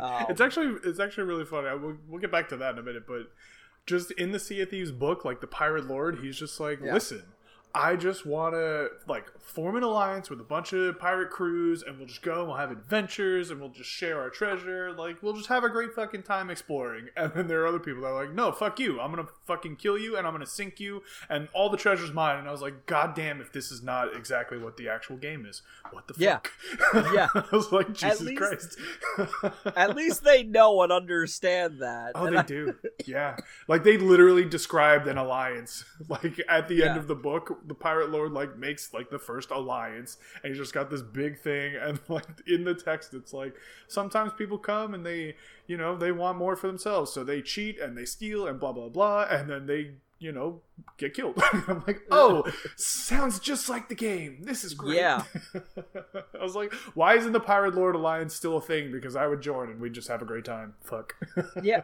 [SPEAKER 2] Um,
[SPEAKER 3] it's actually it's actually really funny. I, we'll, we'll get back to that in a minute, but just in the Sea of Thieves book, like the pirate lord, he's just like,
[SPEAKER 2] Yeah.
[SPEAKER 3] listen, I just want to like form an alliance with a bunch of pirate crews, and we'll just go, and we'll have adventures, and we'll just share our treasure. Like we'll just have a great fucking time exploring. And then there are other people that are like, no, fuck you, I'm gonna fucking kill you, and I'm gonna sink you, and all the treasure's mine. And I was like, god damn, if this is not exactly what the actual game is, what the
[SPEAKER 2] Yeah.
[SPEAKER 3] fuck?
[SPEAKER 2] Yeah.
[SPEAKER 3] I was like, Jesus
[SPEAKER 2] least-
[SPEAKER 3] Christ.
[SPEAKER 2] At least they know and understand that.
[SPEAKER 3] Oh,
[SPEAKER 2] And
[SPEAKER 3] they
[SPEAKER 2] I-
[SPEAKER 3] do. Yeah. Like they literally described an alliance. Like at the end of the book, the pirate lord like makes like the first alliance and he's just got this big thing and like in the text it's like sometimes people come and they, you know, they want more for themselves. So they cheat and they steal and blah blah blah and then they, you know, get killed. I'm like, "Oh, sounds just like the game. This is great."
[SPEAKER 2] Yeah.
[SPEAKER 3] I was like, "Why isn't the pirate lord alliance still a thing because I would join and we'd just have a great time." Fuck.
[SPEAKER 2] yeah.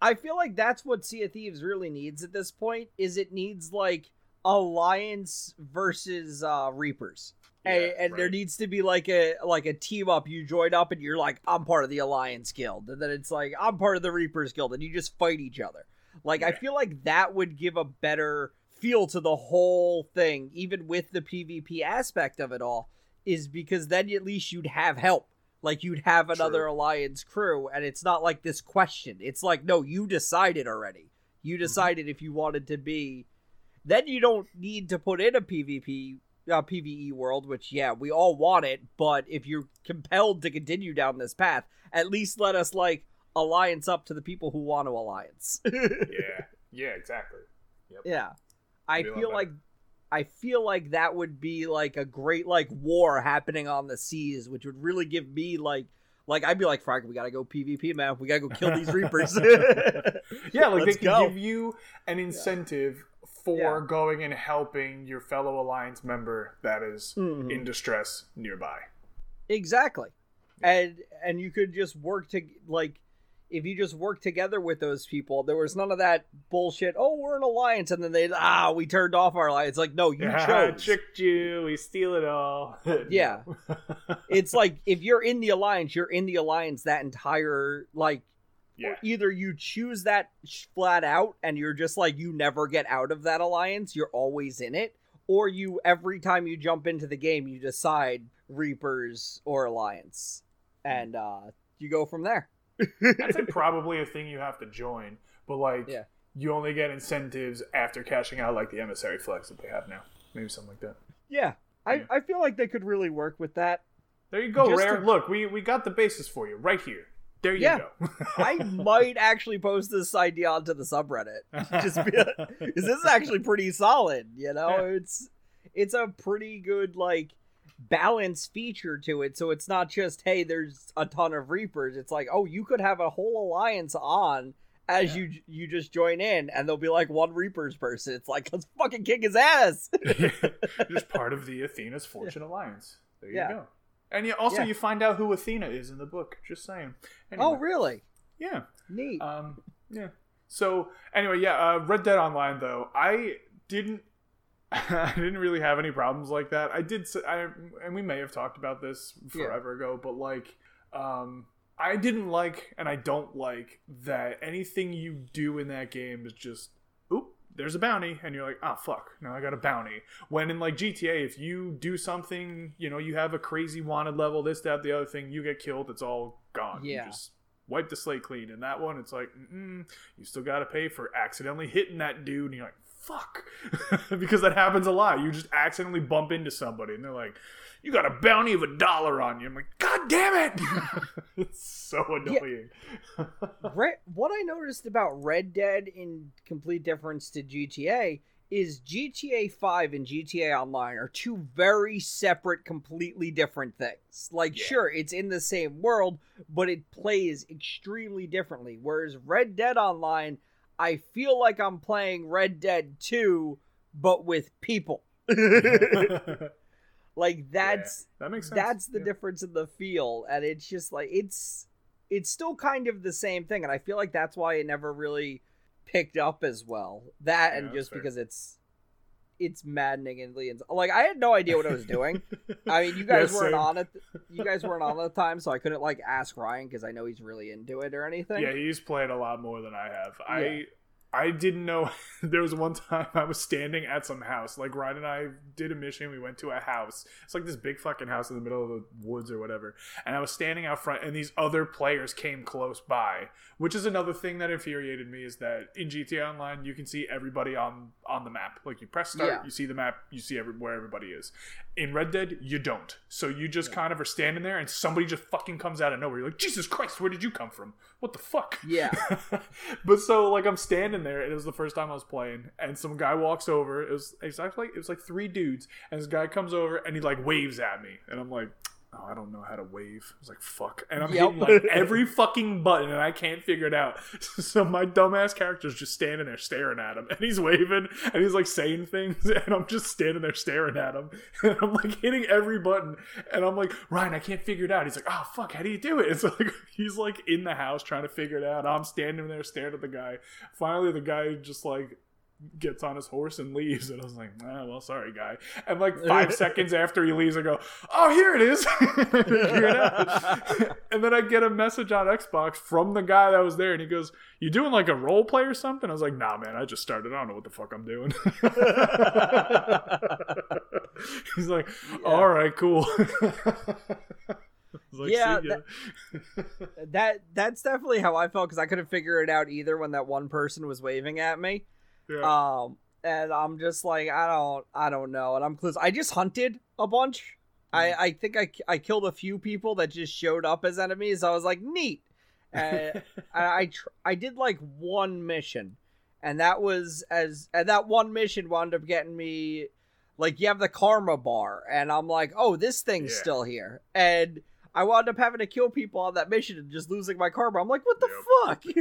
[SPEAKER 2] I feel like that's what Sea of Thieves really needs at this point is it needs like alliance versus uh reapers. and,
[SPEAKER 3] Yeah,
[SPEAKER 2] and there
[SPEAKER 3] right.
[SPEAKER 2] needs to be like a like a team up you join up and you're like I'm part of the alliance guild and then it's like I'm part of the reapers guild and you just fight each other. Like I feel like that would give a better feel to the whole thing even with the PvP aspect of it all is because then at least you'd have help. Like you'd have another
[SPEAKER 3] True.
[SPEAKER 2] alliance crew and it's not like this question. It's like no, you decided already. You decided if you wanted to be then you don't need to put in a PvP uh, PVE world, which yeah, we all want it, but if you're compelled to continue down this path, at least let us like alliance up to the people who want to alliance.
[SPEAKER 3] yeah. Yeah, exactly.
[SPEAKER 2] yeah. I
[SPEAKER 3] Be a lot
[SPEAKER 2] feel like I feel like that would be like a great like war happening on the seas, which would really give me like like I'd be like, Frank, we gotta go PvP, man. We gotta go kill these reapers.
[SPEAKER 3] Yeah, like
[SPEAKER 2] Let's
[SPEAKER 3] they can
[SPEAKER 2] go.
[SPEAKER 3] give you an incentive for
[SPEAKER 2] Yeah.
[SPEAKER 3] going and helping your fellow alliance member that is
[SPEAKER 2] Mhm.
[SPEAKER 3] in distress nearby.
[SPEAKER 2] Exactly. And and you could just work to like if you just work together with those people, there was none of that bullshit. Oh, we're an alliance, and then they ah, we turned off our alliance. Like, no, you chose.
[SPEAKER 3] tricked you. We steal it all.
[SPEAKER 2] Yeah. It's like if you're in the alliance, you're in the alliance that entire like
[SPEAKER 3] Yeah.
[SPEAKER 2] either you choose that flat out and you're just like you never get out of that alliance you're always in it or you every time you jump into the game you decide reapers or alliance and uh you go from there
[SPEAKER 3] That's like probably a thing you have to join, but like
[SPEAKER 2] Yeah.
[SPEAKER 3] you only get incentives after cashing out like the emissary flex that they have now. Maybe something like that.
[SPEAKER 2] yeah I, I feel like they could really work with that
[SPEAKER 3] There you go,
[SPEAKER 2] Just
[SPEAKER 3] Rare.
[SPEAKER 2] to-
[SPEAKER 3] Look, we we got the basis for you right here. There you
[SPEAKER 2] Yeah.
[SPEAKER 3] go.
[SPEAKER 2] i might actually post this idea onto the subreddit just because this is actually pretty solid you know
[SPEAKER 3] Yeah.
[SPEAKER 2] it's it's a pretty good like balance feature to it so it's not just hey there's a ton of reapers it's like oh you could have a whole alliance on as
[SPEAKER 3] Yeah.
[SPEAKER 2] you you just join in and there'll be like one reapers person it's like let's fucking kick his ass
[SPEAKER 3] Just part of the Athena's Fortune Alliance. There you
[SPEAKER 2] Yeah.
[SPEAKER 3] go. And you, also
[SPEAKER 2] Yeah.
[SPEAKER 3] you find out who Athena is in the book. Just saying. Anyway,
[SPEAKER 2] oh really
[SPEAKER 3] yeah.
[SPEAKER 2] neat
[SPEAKER 3] Um, yeah. So anyway, yeah. Uh, Red Dead Online though, I didn't. I didn't really have any problems like that. I did. I and we may have talked about this
[SPEAKER 2] Yeah.
[SPEAKER 3] forever ago, but like, um, I didn't like, and I don't like that anything you do in that game is just, there's a bounty, and you're like, ah, fuck, now I got a bounty. When in like GTA, if you do something, you know, you have a crazy wanted level, this, that, the other thing, you get killed, it's all gone. You
[SPEAKER 2] Yeah.
[SPEAKER 3] just wipe the slate clean. And that one, it's like, you still got to pay for accidentally hitting that dude, and you're like, fuck, because that happens a lot. You just accidentally bump into somebody, and they're like, you got a bounty of a dollar on you. I'm like, god damn it! it's so annoying.
[SPEAKER 2] Red, what I noticed about Red Dead in complete difference to GTA is GTA 5 and GTA Online are two very separate, completely different things. Like,
[SPEAKER 3] Yeah.
[SPEAKER 2] sure, it's in the same world, but it plays extremely differently. Whereas Red Dead Online, I feel like I'm playing Red Dead 2, but with people. Like, that's
[SPEAKER 3] that makes sense.
[SPEAKER 2] that's the
[SPEAKER 3] Yeah.
[SPEAKER 2] difference in the feel and it's just like it's it's still kind of the same thing and i feel like that's why it never really picked up as well that
[SPEAKER 3] Yeah,
[SPEAKER 2] and just
[SPEAKER 3] fair.
[SPEAKER 2] because it's it's maddeningly ins- like i had no idea what i was doing i mean you guys
[SPEAKER 3] Yeah,
[SPEAKER 2] weren't
[SPEAKER 3] same.
[SPEAKER 2] on it you guys weren't on at the time so i couldn't like ask ryan because i know he's really into it or anything
[SPEAKER 3] Yeah, he's played a lot more than I have.
[SPEAKER 2] Yeah.
[SPEAKER 3] I I didn't know there was one time I was standing at some house. Like Ryan and I did a mission. We went to a house. It's like this big fucking house in the middle of the woods or whatever. And I was standing out front, and these other players came close by. Which is another thing that infuriated me is that in GTA Online you can see everybody on on the map. Like you press start,
[SPEAKER 2] Yeah.
[SPEAKER 3] you see the map, you see every, where everybody is. In Red Dead, you don't. So you just kind of are standing there, and somebody just fucking comes out of nowhere. You're like, Jesus Christ, where did you come from? What the fuck?
[SPEAKER 2] Yeah.
[SPEAKER 3] but so like I'm standing there, and it was the first time I was playing, and some guy walks over. It was it's actually it was like three dudes, and this guy comes over and he like waves at me, and I'm like. Oh, I don't know how to wave. I was like, fuck. And I'm
[SPEAKER 2] Yep.
[SPEAKER 3] hitting like every fucking button and I can't figure it out. So my dumbass character's just standing there staring at him. And he's waving and he's like saying things. And I'm just standing there staring at him. And I'm like hitting every button. And I'm like, Ryan, I can't figure it out. He's like, oh, fuck, how do you do it? It's like, he's like in the house trying to figure it out. I'm standing there staring at the guy. Finally, the guy just like gets on his horse and leaves. And I was like, ah, well, sorry, guy. And like five seconds after he leaves, I go, oh, here it is. It and then I get a message on Xbox from the guy that was there. And he goes, you doing like a role play or something? I was like, nah, man, I just started. I don't know what the fuck I'm doing. He's like, all right, cool. Like,
[SPEAKER 2] Yeah,
[SPEAKER 3] "See ya."
[SPEAKER 2] that that's definitely how i felt because i couldn't figure it out either when that one person was waving at me
[SPEAKER 3] yeah.
[SPEAKER 2] Um, and I'm just like, I don't, I don't know. And I'm close. I just hunted a bunch. I,
[SPEAKER 3] Mm.
[SPEAKER 2] I think I, I killed a few people that just showed up as enemies. I was like, neat. And I, I, tr- I did like one mission, and that was as, and that one mission wound up getting me, like, you have the karma bar, and I'm like, oh, this thing's
[SPEAKER 3] Yeah.
[SPEAKER 2] still here, and. I wound up having to kill people on that mission and just losing my karma. I'm like, what the fuck?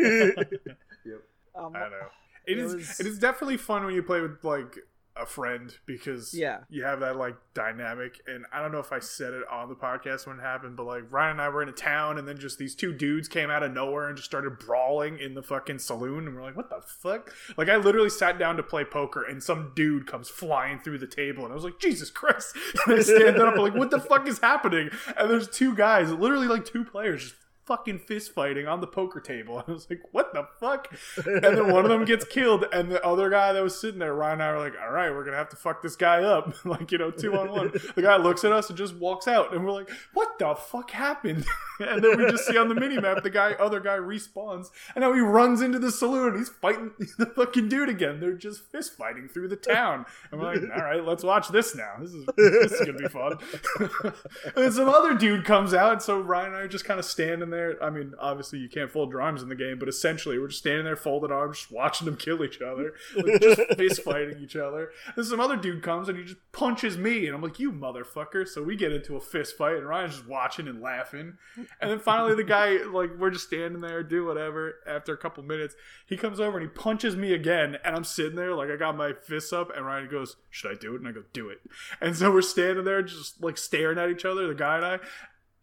[SPEAKER 3] Yep.
[SPEAKER 2] Um,
[SPEAKER 3] I know. It
[SPEAKER 2] It
[SPEAKER 3] is.
[SPEAKER 2] was-
[SPEAKER 3] It is definitely fun when you play with like a friend because
[SPEAKER 2] Yeah.
[SPEAKER 3] you have that like dynamic. And I don't know if I said it on the podcast when it happened, but like Ryan and I were in a town, and then just these two dudes came out of nowhere and just started brawling in the fucking saloon, and we're like, what the fuck? Like I literally sat down to play poker, and some dude comes flying through the table, and I was like, Jesus Christ! And I stand up, like, what the fuck is happening? And there's two guys, literally like two players, just fucking fist fighting on the poker table. I was like, what the fuck? And then one of them gets killed, and the other guy that was sitting there, Ryan and I were like, all right, we're gonna have to fuck this guy up, like you know, two on one. The guy looks at us and just walks out, and we're like, what the fuck happened? and then we just see on the mini map the guy, other guy respawns, and now he runs into the saloon. and He's fighting the fucking dude again. They're just fist fighting through the town, and we're like, all right, let's watch this now. This is this is gonna be fun. and then some other dude comes out, and so Ryan and I are just kind of standing there. I mean, obviously you can't fold your arms in the game, but essentially we're just standing there, folded arms, just watching them kill each other, like just fist fighting each other. Then some other dude comes and he just punches me, and I'm like, "You motherfucker!" So we get into a fist fight, and Ryan's just watching and laughing. And then finally, the guy, like, we're just standing there, do whatever. After a couple minutes, he comes over and he punches me again, and I'm sitting there, like, I got my fists up, and Ryan goes, "Should I do it?" And I go, "Do it." And so we're standing there, just like staring at each other, the guy and I,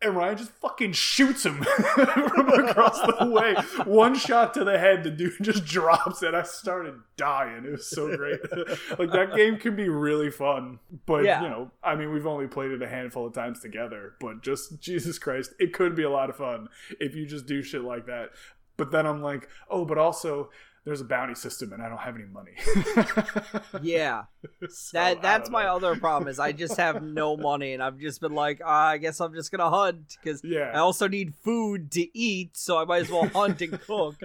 [SPEAKER 3] and Ryan just fucking shoots him from across the way. One shot to the head, the dude just drops, and I started dying. It was so great. like that game can be really fun, but
[SPEAKER 2] Yeah.
[SPEAKER 3] you know, I mean, we've only played it a handful of times together. But just Jesus Christ, it could be a lot of fun if you just do shit like that. But then I'm like, oh, but also. There's a bounty system and I don't have any money.
[SPEAKER 2] Yeah,
[SPEAKER 3] So,
[SPEAKER 2] that that's my
[SPEAKER 3] know.
[SPEAKER 2] other problem is I just have no money and I've just been like, ah, I guess I'm just gonna hunt because
[SPEAKER 3] Yeah.
[SPEAKER 2] I also need food to eat, so I might as well hunt and cook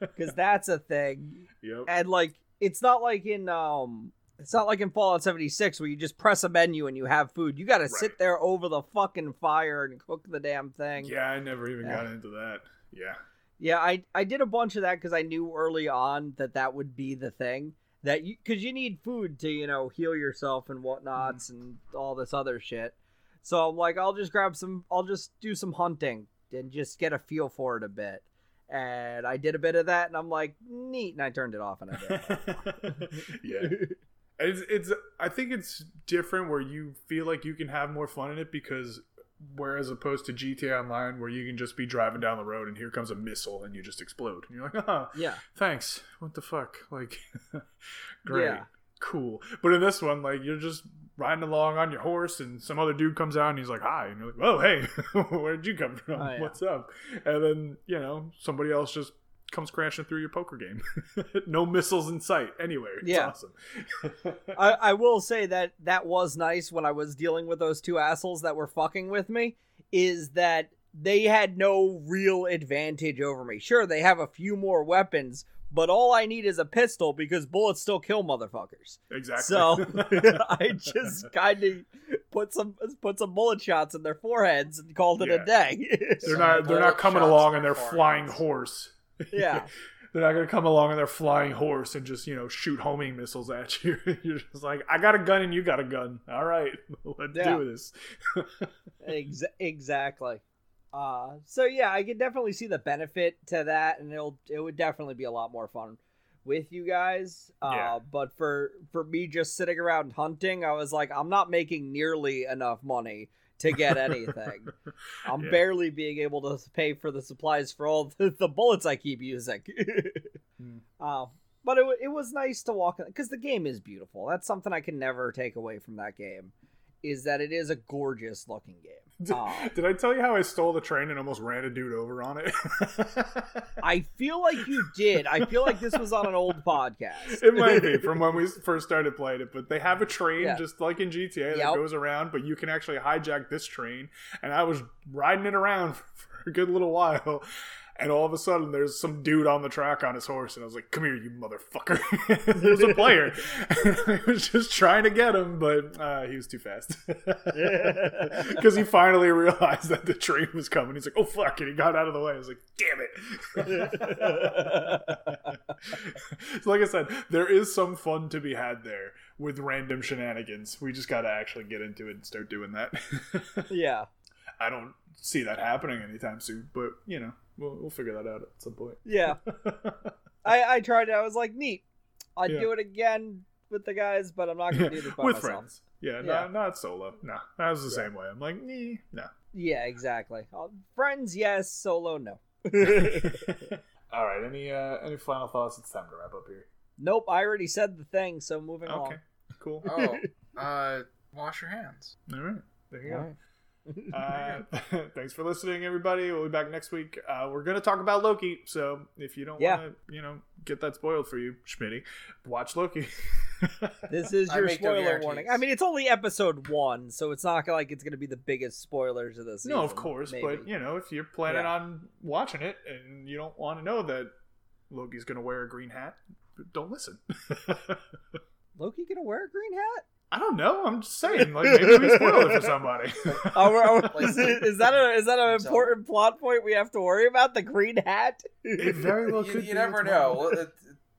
[SPEAKER 2] because that's a thing.
[SPEAKER 3] Yep.
[SPEAKER 2] And like, it's not like in um, it's not like in Fallout 76 where you just press a menu and you have food. You got to
[SPEAKER 3] Right.
[SPEAKER 2] sit there over the fucking fire and cook the damn thing.
[SPEAKER 3] Yeah, I never even
[SPEAKER 2] Yeah.
[SPEAKER 3] got into that. Yeah.
[SPEAKER 2] Yeah, I I did a bunch of that because I knew early on that that would be the thing that you because you need food to you know heal yourself and mm-hmm. whatnots and all this other shit. So I'm like, I'll just grab some, I'll just do some hunting and just get a feel for it a bit. And I did a bit of that, and I'm like, neat, and I turned it off, and I did.
[SPEAKER 3] yeah. It's, it's I think it's different where you feel like you can have more fun in it because whereas opposed to GTA Online where you can just be driving down the road and here comes a missile and you just explode and you're like, ah,
[SPEAKER 2] yeah,
[SPEAKER 3] thanks. What the fuck? Like, great,
[SPEAKER 2] Yeah.
[SPEAKER 3] cool. But in this one, like you're just riding along on your horse and some other dude comes out and he's like, hi, and you're like, oh hey, where'd you come from?
[SPEAKER 2] Oh, yeah.
[SPEAKER 3] What's up? And then you know somebody else just comes crashing through your poker game. no missiles in sight anywhere. It's
[SPEAKER 2] Yeah.
[SPEAKER 3] awesome.
[SPEAKER 2] I, I will say that that was nice when I was dealing with those two assholes that were fucking with me. Is that they had no real advantage over me. Sure, they have a few more weapons, but all I need is a pistol because bullets still kill motherfuckers.
[SPEAKER 3] exactly.
[SPEAKER 2] So I just kind of put some put some bullet shots in their foreheads and called it
[SPEAKER 3] Yeah.
[SPEAKER 2] a day.
[SPEAKER 3] they're not they're not coming along
[SPEAKER 4] in
[SPEAKER 3] on their
[SPEAKER 4] their
[SPEAKER 3] flying
[SPEAKER 4] foreheads.
[SPEAKER 3] horse.
[SPEAKER 2] Yeah,
[SPEAKER 3] They're not gonna come along on their flying horse and just you know shoot homing missiles at you. You're just like, I got a gun and you got a gun. All right, let's
[SPEAKER 2] Yeah.
[SPEAKER 3] do this.
[SPEAKER 2] Ex- exactly. Uh, so yeah, I could definitely see the benefit to that, and it'll it would definitely be a lot more fun with you guys. Uh,
[SPEAKER 3] Yeah.
[SPEAKER 2] but for for me just sitting around hunting, I was like, I'm not making nearly enough money to get anything. I'm
[SPEAKER 3] Yeah.
[SPEAKER 2] barely being able to pay for the supplies for all the, the bullets I keep using.
[SPEAKER 3] Hmm.
[SPEAKER 2] uh, but it, it was nice to walk because the game is beautiful. That's something I can never take away from that game. Is that it is a gorgeous looking game.
[SPEAKER 3] Did I tell you how I stole the train and almost ran a dude over on it?
[SPEAKER 2] I feel like you did. I feel like this was on an old podcast.
[SPEAKER 3] it might be from when we first started playing it, but they have a train
[SPEAKER 2] Yeah.
[SPEAKER 3] just like in GTA that
[SPEAKER 2] Yep.
[SPEAKER 3] goes around, but you can actually hijack this train. And I was riding it around for a good little while. And all of a sudden, there's some dude on the track on his horse, and I was like, "Come here, you motherfucker!" There's a player. I was just trying to get him, but uh, he was too fast. Because he finally realized that the train was coming. He's like, "Oh fuck!" and he got out of the way. I was like, "Damn it!" so like I said, there is some fun to be had there with random shenanigans. We just got to actually get into it and start doing that.
[SPEAKER 2] yeah.
[SPEAKER 3] I don't see that happening anytime soon, but you know, we'll we'll figure that out at some point.
[SPEAKER 2] Yeah. I, I tried it. I was like, neat. I'd
[SPEAKER 3] Yeah.
[SPEAKER 2] do it again with the guys, but I'm not going to do this by
[SPEAKER 3] with
[SPEAKER 2] myself.
[SPEAKER 3] friends. Yeah,
[SPEAKER 2] Yeah.
[SPEAKER 3] Not, not solo. No, that was the same way. I'm like, nee, no.
[SPEAKER 2] Yeah, exactly. Uh, friends, yes. Solo, no.
[SPEAKER 3] All right. Any uh, any final thoughts? It's time to wrap up here.
[SPEAKER 2] nope, I already said the thing, so moving on.
[SPEAKER 3] Okay.
[SPEAKER 2] on.
[SPEAKER 3] Cool.
[SPEAKER 4] Oh, uh, wash your hands.
[SPEAKER 3] All right. There you go.
[SPEAKER 2] Alright.
[SPEAKER 3] Uh, thanks for listening, everybody. We'll be back next week. Uh, we're gonna talk about Loki. So if you don't
[SPEAKER 2] Yeah.
[SPEAKER 3] want to, you know, get that spoiled for you, Schmitty, watch Loki.
[SPEAKER 2] This is your
[SPEAKER 4] make no
[SPEAKER 2] spoiler warning. I mean, it's only episode one, so it's not like it's going to be the biggest spoilers of this.
[SPEAKER 3] no, of course,
[SPEAKER 2] maybe.
[SPEAKER 3] but you know, if you're planning
[SPEAKER 2] Yeah.
[SPEAKER 3] on watching it and you don't want to know that Loki's gonna wear a green hat, don't listen.
[SPEAKER 2] Loki gonna wear a green hat?
[SPEAKER 3] I don't know. I'm just saying, like maybe we spoiled it for somebody.
[SPEAKER 2] We're- oh, is, it- is that a is that an
[SPEAKER 4] So-
[SPEAKER 2] important plot point we have to worry about? The green hat?
[SPEAKER 3] it very well
[SPEAKER 4] You,
[SPEAKER 3] could.
[SPEAKER 4] you
[SPEAKER 3] be
[SPEAKER 4] never
[SPEAKER 3] it's
[SPEAKER 4] know.
[SPEAKER 3] Marvel.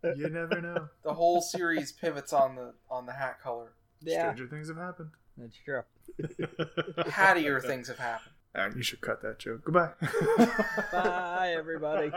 [SPEAKER 4] It-
[SPEAKER 3] You never know.
[SPEAKER 4] the whole series pivots on the on the hat color.
[SPEAKER 2] Yeah,
[SPEAKER 3] Stranger things have happened.
[SPEAKER 2] that's true.
[SPEAKER 4] Hattier things have happened.
[SPEAKER 3] And you should cut that joke. Goodbye.
[SPEAKER 2] Bye, everybody.